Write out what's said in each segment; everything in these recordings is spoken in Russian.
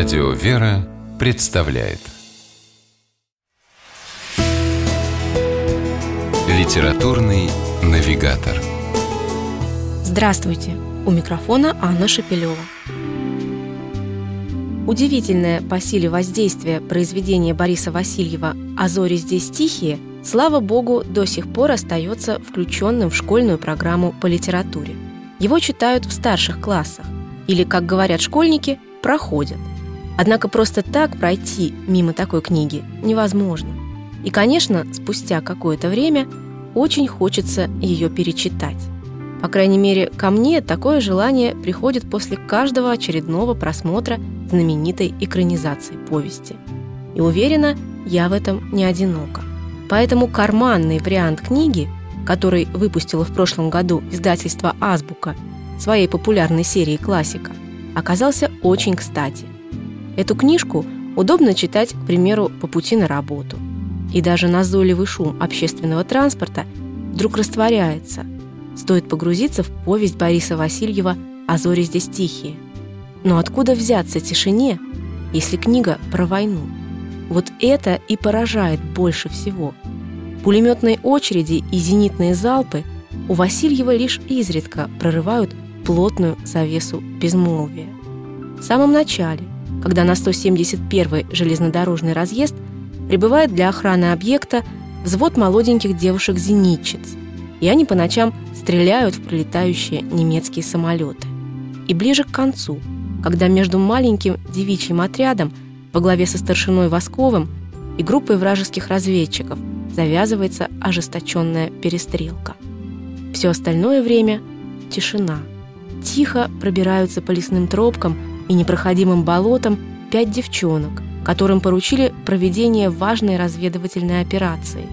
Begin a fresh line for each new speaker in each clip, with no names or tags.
Радио «Вера» представляет Литературный навигатор
Здравствуйте! У микрофона Анна Шапилева. Удивительное по силе воздействия произведение Бориса Васильева «А зори здесь тихие» слава богу, до сих пор остается включенным в школьную программу по литературе. Его читают в старших классах или, как говорят школьники, проходят. Однако просто так пройти мимо такой книги невозможно. И, конечно, спустя какое-то время очень хочется ее перечитать. По крайней мере, ко мне такое желание приходит после каждого очередного просмотра знаменитой экранизации повести. И уверена, я в этом не одинока. Поэтому карманный вариант книги, который выпустила в прошлом году издательство «Азбука» своей популярной серии «Классика», оказался очень кстати. Эту книжку удобно читать, к примеру, по пути на работу. И даже назойливый шум общественного транспорта вдруг растворяется. Стоит погрузиться в повесть Бориса Васильева «А зори здесь тихие». Но откуда взяться тишине, если книга про войну? Вот это и поражает больше всего. Пулеметные очереди и зенитные залпы у Васильева лишь изредка прорывают плотную завесу безмолвия. В самом начале, когда на 171-й железнодорожный разъезд прибывает для охраны объекта взвод молоденьких девушек-зенитчиц, и они по ночам стреляют в пролетающие немецкие самолеты. И ближе к концу, когда между маленьким девичьим отрядом во главе со старшиной Восковым и группой вражеских разведчиков завязывается ожесточенная перестрелка. Все остальное время – тишина – Тихо пробираются по лесным тропкам и непроходимым болотам пять девчонок, которым поручили проведение важной разведывательной операции.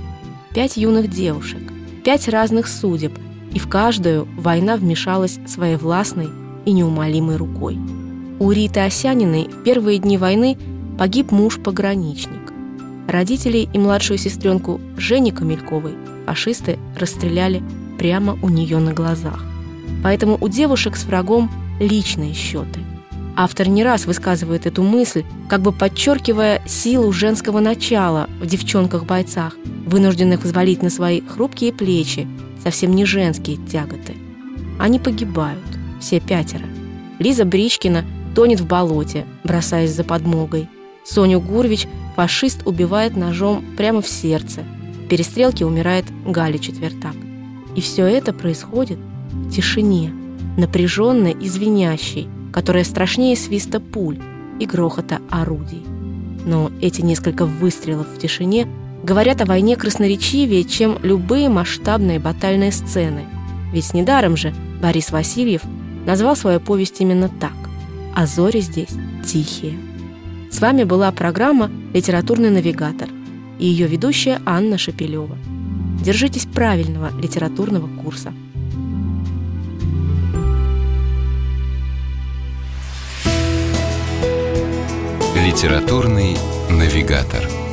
Пять юных девушек, пять разных судеб, и в каждую война вмешалась своей властной и неумолимой рукой. У Риты Осяниной в первые дни войны погиб муж-пограничник. Родителей и младшую сестренку Жени Камельковой фашисты расстреляли прямо у нее на глазах. Поэтому у девушек с врагом личные счеты. Автор не раз высказывает эту мысль, как бы подчеркивая силу женского начала в девчонках-бойцах, вынужденных взвалить на свои хрупкие плечи совсем не женские тяготы. Они погибают, все пятеро. Лиза Бричкина тонет в болоте, бросаясь за подмогой. Соню Гурвич фашист убивает ножом прямо в сердце. В перестрелке умирает Галя Четвертак. И все это происходит в тишине, напряженной и звенящей, которая страшнее свиста пуль и грохота орудий. Но эти несколько выстрелов в тишине говорят о войне красноречивее, чем любые масштабные батальные сцены. Ведь недаром же Борис Васильев назвал свою повесть именно так «А зори здесь тихие». С вами была программа «Литературный навигатор» и ее ведущая Анна Шапилева. Держитесь правильного литературного курса.
Литературный навигатор.